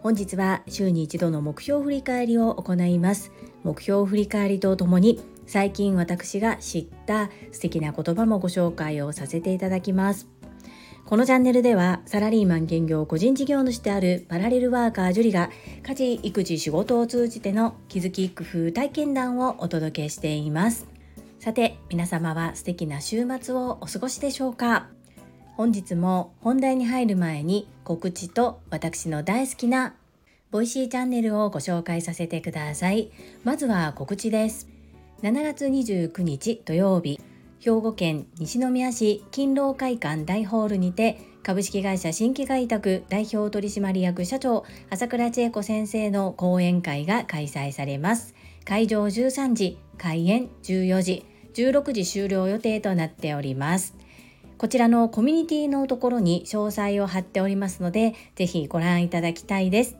本日は週に一度の目標振り返りを行います。目標振り返りとともに最近私が知った素敵な言葉もご紹介をさせていただきます。このチャンネルではサラリーマン兼業個人事業主であるパラレルワーカージュリが家事育児仕事を通じての気づき工夫体験談をお届けしています。さて皆様は素敵な週末をお過ごしでしょうか？本日も本題に入る前に告知と私の大好きな Voicy チャンネルをご紹介させてください。まずは告知です。7月29日土曜日兵庫県西宮市勤労会館大ホールにて株式会社新規開拓代表取締役社長朝倉千恵子先生の講演会が開催されます。開場13時開演14時16時終了予定となっております。こちらのコミュニティのところに詳細を貼っておりますのでぜひご覧いただきたいです。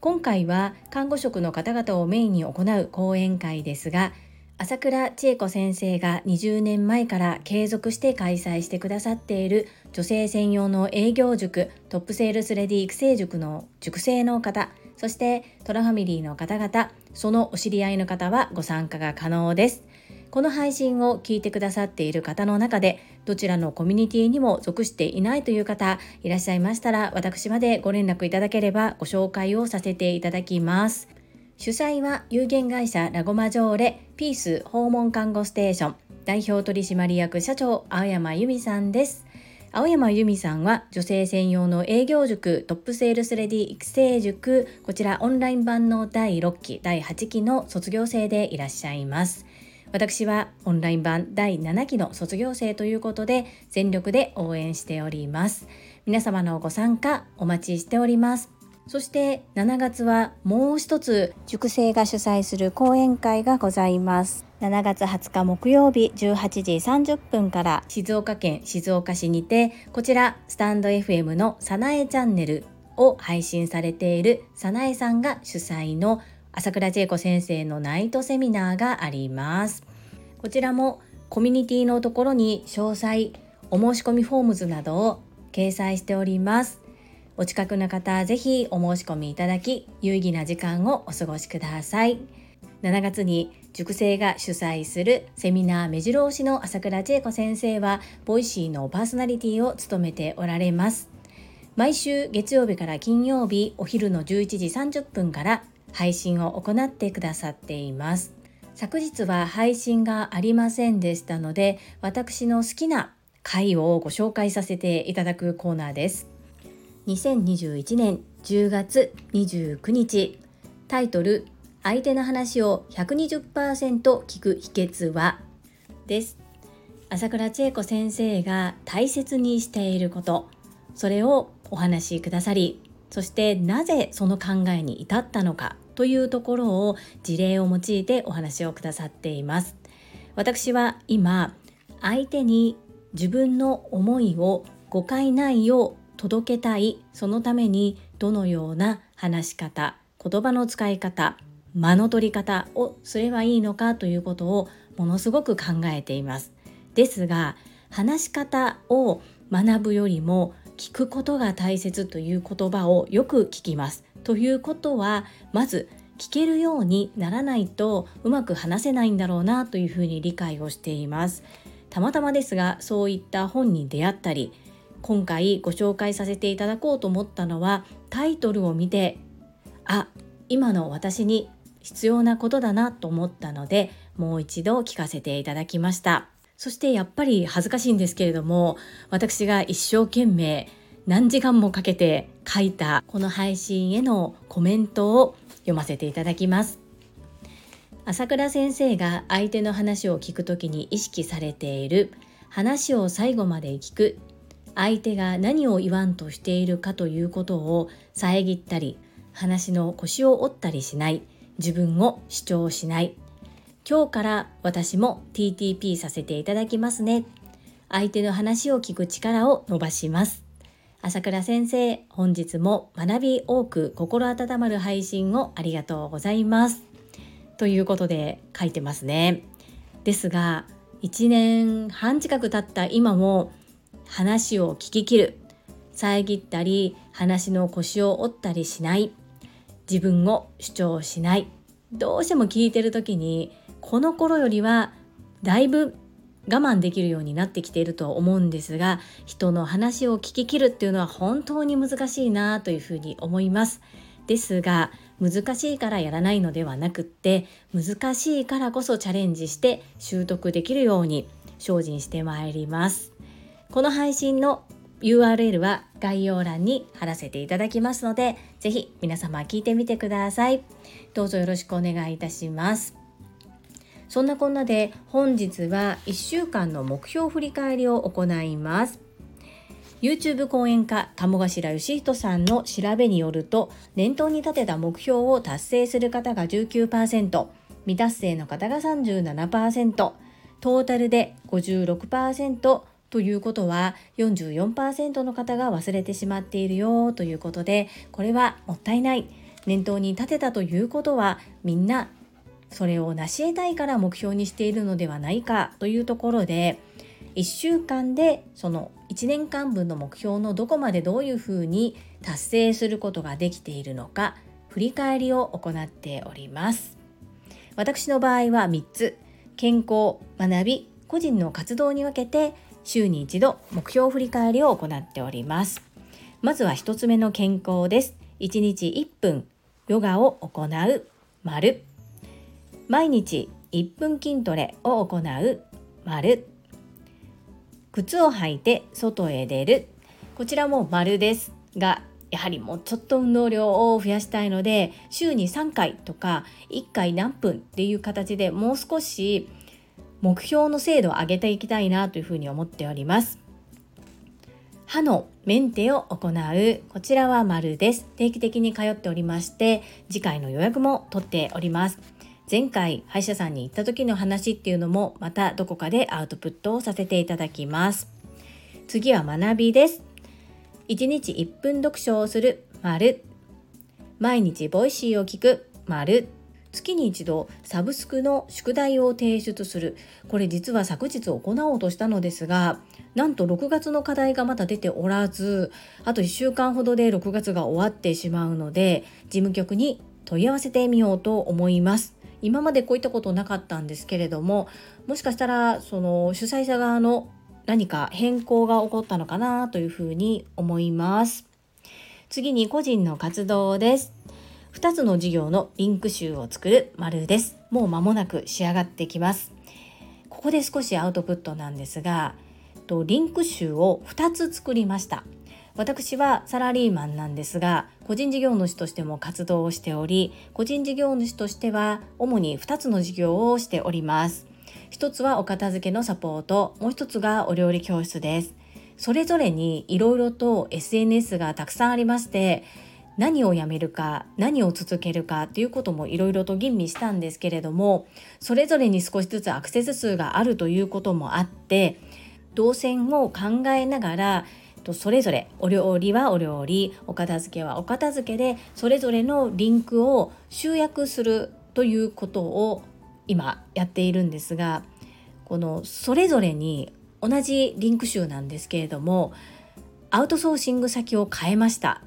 今回は看護職の方々をメインに行う講演会ですが朝倉千恵子先生が20年前から継続して開催してくださっている女性専用の営業塾トップセールスレディ育成塾の塾生の方そしてトラファミリーの方々そのお知り合いの方はご参加が可能です。この配信を聞いてくださっている方の中でどちらのコミュニティにも属していないという方いらっしゃいましたら私までご連絡いただければご紹介をさせていただきます。主催は有限会社ラゴマジョーレピース訪問看護ステーション代表取締役社長青山由美さんです。青山由美さんは女性専用の営業塾トップセールスレディ育成塾こちらオンライン版の第6期第8期の卒業生でいらっしゃいます。私はオンライン版第7期の卒業生ということで全力で応援しております。皆様のご参加お待ちしております。そして7月はもう一つ塾生が主催する講演会がございます。7月20日木曜日18時30分から静岡県静岡市にてこちらスタンド FM のさなえチャンネルを配信されているさなえさんが主催の朝倉千恵子先生のナイトセミナーがあります。こちらもコミュニティのところに詳細お申し込みフォームズなどを掲載しております。お近くの方ぜひお申し込みいただき有意義な時間をお過ごしください。7月に塾生が主催するセミナー目白押しの朝倉千恵子先生は Voicy のパーソナリティを務めておられます。毎週月曜日から金曜日お昼の11時30分から配信を行ってくださっています。昨日は配信がありませんでしたので私の好きな回をご紹介させていただくコーナーです。2021年10月29日タイトル相手の話を120%聞く秘訣は？です。朝倉千恵子先生が大切にしていることそれをお話しくださりそしてなぜその考えに至ったのかというところを事例を用いてお話をくださっています。私は今相手に自分の思いを誤解ないよう届けたいそのためにどのような話し方言葉の使い方間の取り方をすればいいのかということをものすごく考えています。ですが話し方を学ぶよりも聞くことが大切という言葉をよく聞きます。ということはまず聞けるようにならないとうまく話せないんだろうなというふうに理解をしています。たまたまですがそういった本に出会ったり今回ご紹介させていただこうと思ったのはタイトルを見てあ今の私に必要なことだなと思ったのでもう一度聞かせていただきました。そしてやっぱり恥ずかしいんですけれども私が一生懸命何時間もかけて書いたこの配信へのコメントを読ませていただきます。朝倉先生が相手の話を聞くときに意識されている話を最後まで聞く相手が何を言わんとしているかということを遮ったり話の腰を折ったりしない自分を主張しない今日から私も TTP させていただきますね。相手の話を聞く力を伸ばします。朝倉先生本日も学び多く心温まる配信をありがとうございます。ということで書いてますね。ですが1年半近く経った今も話を聞き切る遮ったり話の腰を折ったりしない自分を主張しないどうしても聞いてる時にこの頃よりはだいぶ我慢できるようになってきていると思うんですが人の話を聞き切るっていうのは本当に難しいなというふうに思います。ですが難しいからやらないのではなくって難しいからこそチャレンジして習得できるように精進してまいります。この配信の URL は概要欄に貼らせていただきますので是非皆様聞いてみてください。どうぞよろしくお願いいたします。そんなこんなで本日は1週間の目標振り返りを行います。YouTube 講演家鴨頭義人さんの調べによると念頭に立てた目標を達成する方が19%未達成の方が37%トータルで56%ということは44%の方が忘れてしまっているよということでこれはもったいない。念頭に立てたということはみんなそれを成し得たいから目標にしているのではないかというところで1週間でその1年間分の目標のどこまでどういうふうに達成することができているのか振り返りを行っております。私の場合は3つ。健康学び個人の活動に分けて週に一度目標振り返りを行っております。まずは1つ目の健康です。1日1分ヨガを行う。丸。毎日1分筋トレを行う。丸。靴を履いて外へ出る。こちらも丸ですがやはりもうちょっと運動量を増やしたいので週に3回とか1回何分っていう形でもう少し目標の精度を上げていきたいなというふうに思っております。歯のメンテを行う。こちらは丸です。定期的に通っておりまして次回の予約も取っております。前回歯医者さんに行った時の話っていうのもまたどこかでアウトプットをさせていただきます。次は学びです。1日1分読書をする。丸。毎日 Voicy を聞く。丸。月に一度サブスクの宿題を提出する。これ実は昨日行おうとしたのですがなんと6月の課題がまだ出ておらずあと1週間ほどで6月が終わってしまうので事務局に問い合わせてみようと思います。今までこういったことなかったんですけれどももしかしたらその主催者側の何か変更が起こったのかなというふうに思います。次に個人の活動です。2つの事業のリンク集を作る丸です。もう間もなく仕上がってきます。ここで少しアウトプットなんですがリンク集を2つ作りました。私はサラリーマンなんですが個人事業主としても活動をしており個人事業主としては主に2つの事業をしております。一つはお片付けのサポートもう一つがお料理教室です。それぞれにいろいろと SNS がたくさんありまして何をやめるか何を続けるかっていうこともいろいろと吟味したんですけれどもそれぞれに少しずつアクセス数があるということもあって動線を考えながらとそれぞれお料理はお料理。お片付けはお片付けでそれぞれのリンクを集約するということを今やっているんですがこのそれぞれに同じリンク集なんですけれどもアウトソーシング先を変えました。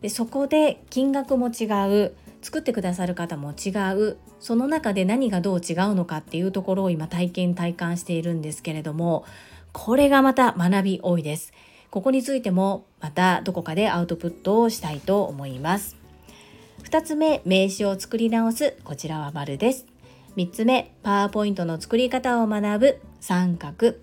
でそこで金額も違う作ってくださる方も違うその中で何がどう違うのかっていうところを今体験体感しているんですけれどもこれがまた学び多いです。ここについてもまたどこかでアウトプットをしたいと思います。2つ目名刺を作り直す。こちらは丸です。3つ目パワーポイントの作り方を学ぶ。三角。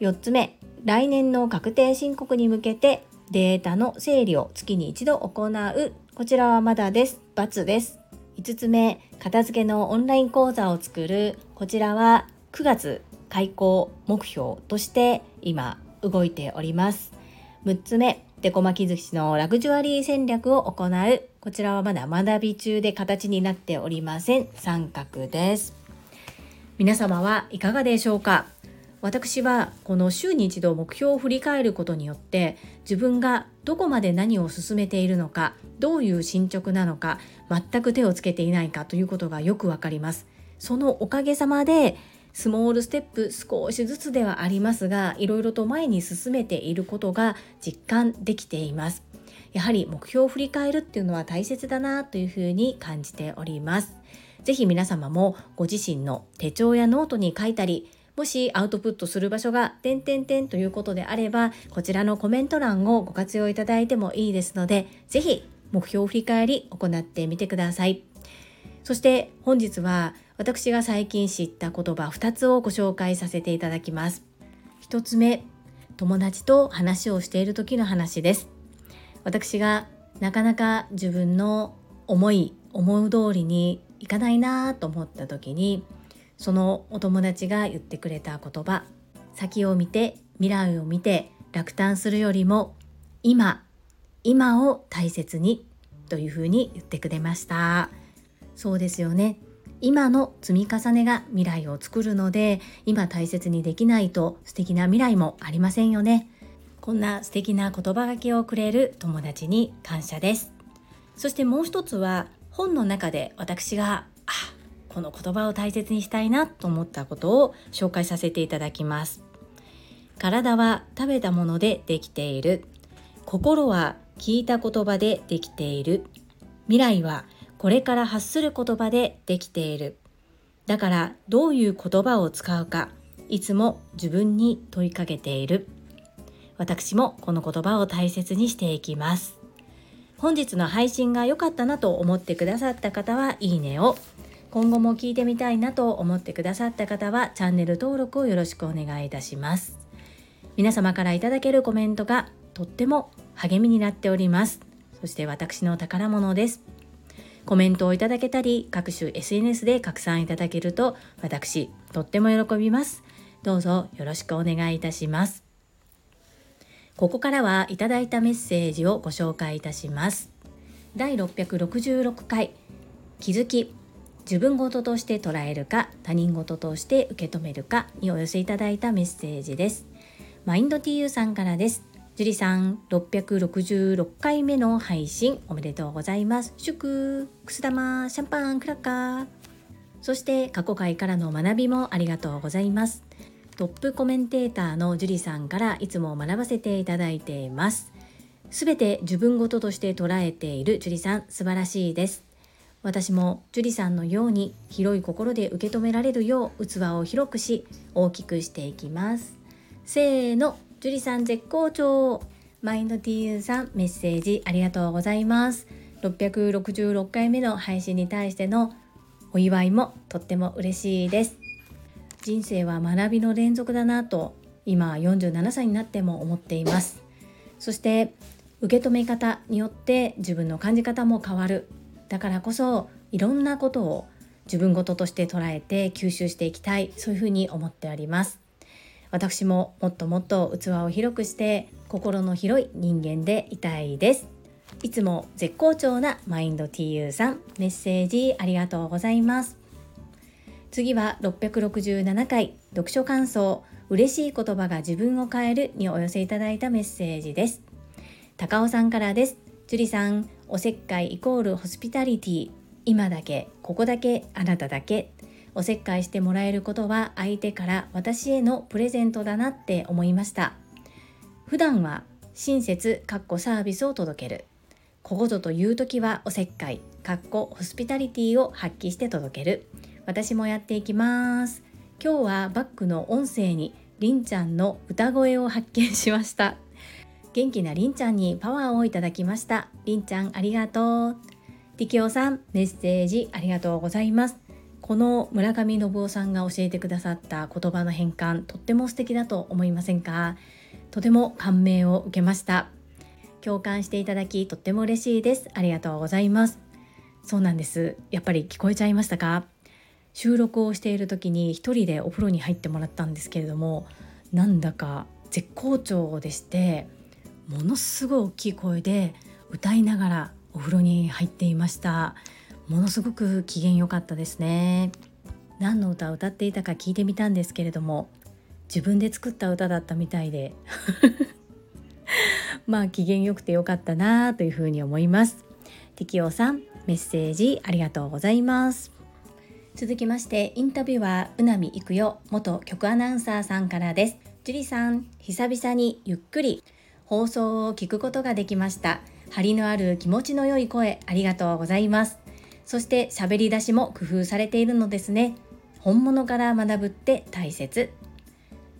4つ目来年の確定申告に向けてデータの整理を月に一度行う。こちらはまだです×です。5つ目片付けのオンライン講座を作る。こちらは9月開講目標として今動いております。6つ目、デコ巻き寿司のラグジュアリー戦略を行う。こちらはまだ学び中で形になっておりません。三角です。皆様はいかがでしょうか？私はこの週に一度目標を振り返ることによって自分がどこまで何を進めているのかどういう進捗なのか全く手をつけていないかということがよくわかりますそのおかげさまでスモールステップ少しずつではありますがいろいろと前に進めていることが実感できています。やはり目標を振り返るっていうのは大切だなというふうに感じております。ぜひ皆様もご自身の手帳やノートに書いたりもしアウトプットする場所が点々点ということであればこちらのコメント欄をご活用いただいてもいいですのでぜひ目標振り返り行ってみてください。そして本日は私が最近知った言葉2つをご紹介させていただきます。1つ目友達と話をしている時の話です。私がなかなか自分の思い思う通りにいかないなと思った時にそのお友達が言ってくれた言葉先を見て未来を見て落胆するよりも今今を大切にというふうに言ってくれました。そうですよね。今の積み重ねが未来を作るので今大切にできないと素敵な未来もありませんよね。こんな素敵な言葉書きをくれる友達に感謝です。そしてもう一つは本の中で私があこの言葉を大切にしたいなと思ったことを紹介させていただきます。体は食べたものでできている。心は聞いた言葉でできている。未来はこれから発する言葉でできている。だからどういう言葉を使うかいつも自分に問いかけている。私もこの言葉を大切にしていきます。本日の配信が良かったなと思ってくださった方はいいねを。今後も聞いてみたいなと思ってくださった方はチャンネル登録をよろしくお願いいたします。皆様からいただけるコメントがとっても励みになっております。そして私の宝物です。コメントをいただけたり各種 SNS で拡散いただけると私とっても喜びます。どうぞよろしくお願いいたします。ここからはいただいたメッセージをご紹介いたします。第666回気づき自分事として捉えるか他人事として受け止めるかにお寄せいただいたメッセージです。マインド TU さんからです。ジュリさん666回目の配信おめでとうございます祝くす玉シャンパンクラッカーそして過去回からの学びもありがとうございますトップコメンテーターのジュリさんからいつも学ばせていただいています。すべて自分事として捉えているジュリさん素晴らしいです。私もジュリさんのように広い心で受け止められるよう器を広くし大きくしていきます。せーの、ジュリさん絶好調。マインド TU さんメッセージありがとうございます。666回目の配信に対してのお祝いもとっても嬉しいです。人生は学びの連続だなと今47歳になっても思っています。そして受け止め方によって自分の感じ方も変わる。だからこそいろんなことを自分事として捉えて吸収していきたい。そういうふうに思っております。私ももっともっと器を広くして心の広い人間でいたいです。いつも絶好調なマインド TU さんメッセージありがとうございます。次は667回読書感想嬉しい言葉が自分を変えるにお寄せいただいたメッセージです。高尾さんからです。樹里さんおせっかいイコールホスピタリティ。今だけここだけあなただけ。おせっかいしてもらえることは相手から私へのプレゼントだなって思いました。普段は親切かっこサービスを届ける。ここぞという時はおせっかいかっこホスピタリティを発揮して届ける。私もやっていきます。今日はバックの音声にりんちゃんの歌声を発見しました。元気なりんちゃんにパワーをいただきました。りんちゃんありがとう。ティキオさんメッセージありがとうございます。この村上信夫さんが教えてくださった言葉の変換とっても素敵だと思いませんか？とても感銘を受けました。共感していただきとっても嬉しいです。ありがとうございます。そうなんです。やっぱり聞こえちゃいましたか？収録をしている時に一人でお風呂に入ってもらったんですけれどもなんだか絶好調でしてものすごい大きい声で歌いながらお風呂に入っていました。ものすごく機嫌良かったですね。何の歌を歌っていたか聞いてみたんですけれども自分で作った歌だったみたいで。まあ機嫌良くてよかったなというふうに思います。ティキオさんメッセージありがとうございます。続きましてインタビューはうなみいくよ元局アナウンサーさんからです。樹里さん久々にゆっくり。放送を聞くことができました。張りのある気持ちの良い声ありがとうございます。そして喋り出しも工夫されているのですね。本物から学ぶって大切。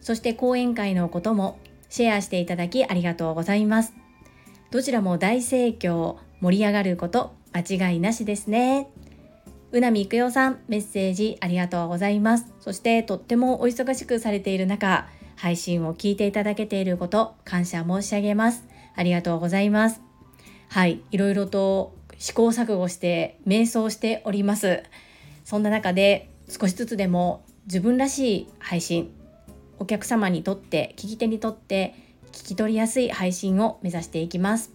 そして講演会のこともシェアしていただきありがとうございます。どちらも大盛況盛り上がること間違いなしですね。うなみいくよさんメッセージありがとうございます。そしてとってもお忙しくされている中配信を聞いていただけていること感謝申し上げます。ありがとうございます。はいいろいろと試行錯誤して瞑想しております。そんな中で少しずつでも自分らしい配信お客様にとって聞き手にとって聞き取りやすい配信を目指していきます。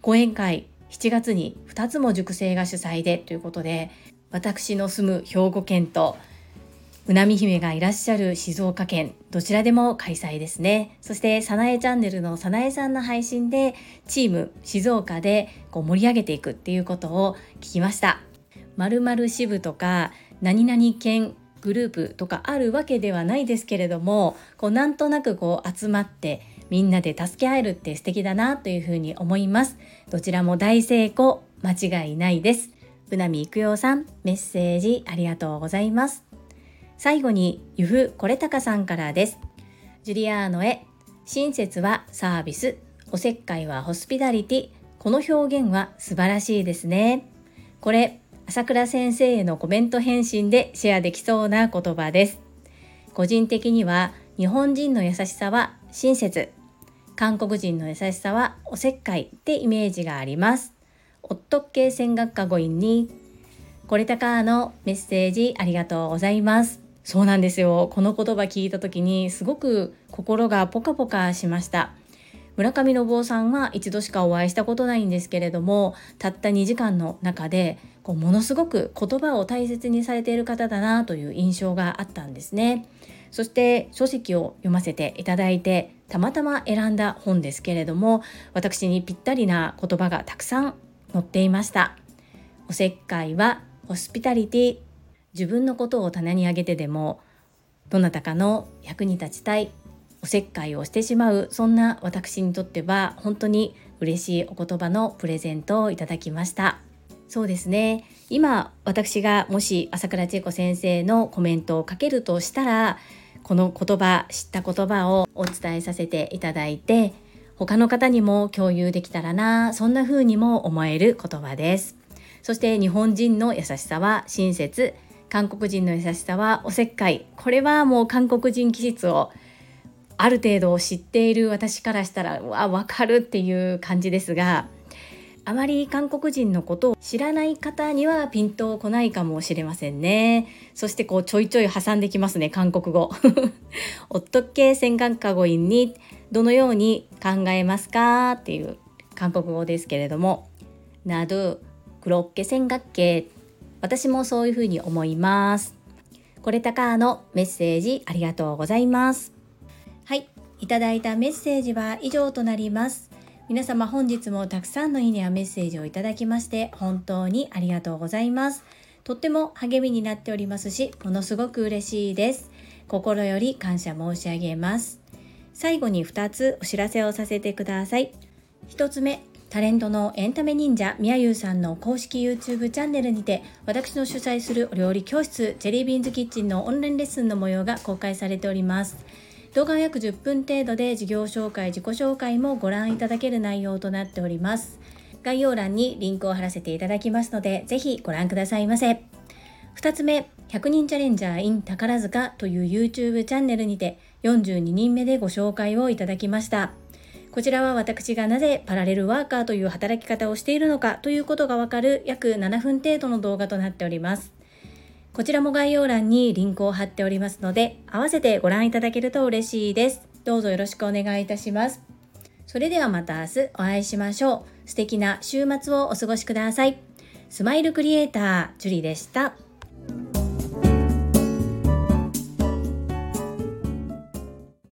講演会7月に2つも塾生が主催でということで私の住む兵庫県とうなみ姫がいらっしゃる静岡県どちらでも開催ですね。そしてさなえチャンネルのさなえさんの配信でチーム静岡でこう盛り上げていくっていうことを聞きました。まるまる支部とか何々県グループとかあるわけではないですけれどもこうなんとなくこう集まってみんなで助け合えるって素敵だなというふうに思います。どちらも大成功間違いないです。うなみいくようさん、メッセージありがとうございます。最後に、ゆふこれたかさんからです。ジュリアーノへ、親切はサービス、おせっかいはホスピタリティ、この表現は素晴らしいですね。これ、朝倉先生へのコメント返信でシェアできそうな言葉です。個人的には、日本人の優しさは親切、韓国人の優しさはおせっかいってイメージがあります。夫系専学科語員にこれたかのメッセージありがとうございますそうなんですよ。この言葉聞いた時にすごく心がポカポカしました。村上信夫さんは一度しかお会いしたことないんですけれどもたった2時間の中でこうものすごく言葉を大切にされている方だなという印象があったんですね。そして書籍を読ませていただいてたまたま選んだ本ですけれども私にぴったりな言葉がたくさん載っていました。おせっかいはホスピタリティ自分のことを棚に上げてでもどなたかの役に立ちたいおせっかいをしてしまうそんな私にとっては本当に嬉しいお言葉のプレゼントをいただきました。そうですね。今私がもし朝倉千恵子先生のコメントをかけるとしたらこの言葉知った言葉をお伝えさせていただいて他の方にも共有できたらなそんな風にも思える言葉です。そして日本人の優しさは親切。韓国人の優しさはおせっかいこれはもう韓国人気質をある程度知っている私からしたらわ分かるっていう感じですがあまり韓国人のことを知らない方にはピンとこないかもしれませんね。そしてこうちょいちょい挟んできますね、韓国語。おっとっけ戦艦カゴインにどのように考えますか？っていう韓国語ですけれども、など、クロッケ戦学系。私もそういうふうに思います。これたかのメッセージありがとうございます。はい、いただいたメッセージは以上となります。皆様本日もたくさんのいいねやメッセージをいただきまして本当にありがとうございます。とっても励みになっておりますし、ものすごく嬉しいです。心より感謝申し上げます。最後に2つお知らせをさせてください。1つ目、タレントのエンタメ忍者みやゆうさんの公式 YouTube チャンネルにて私の主催するお料理教室ジェリービーンズキッチンのオンラインレッスンの模様が公開されております。動画は約10分程度で事業紹介、自己紹介もご覧いただける内容となっております。概要欄にリンクを貼らせていただきますので、ぜひご覧くださいませ。2つ目、100人チャレンジャー in 宝塚という YouTube チャンネルにて42人目でご紹介をいただきました。こちらは私がなぜパラレルワーカーという働き方をしているのかということがわかる約7分程度の動画となっております。こちらも概要欄にリンクを貼っておりますので、合わせてご覧いただけると嬉しいです。どうぞよろしくお願いいたします。それではまた明日お会いしましょう。素敵な週末をお過ごしください。スマイルクリエイター、ジュリでした。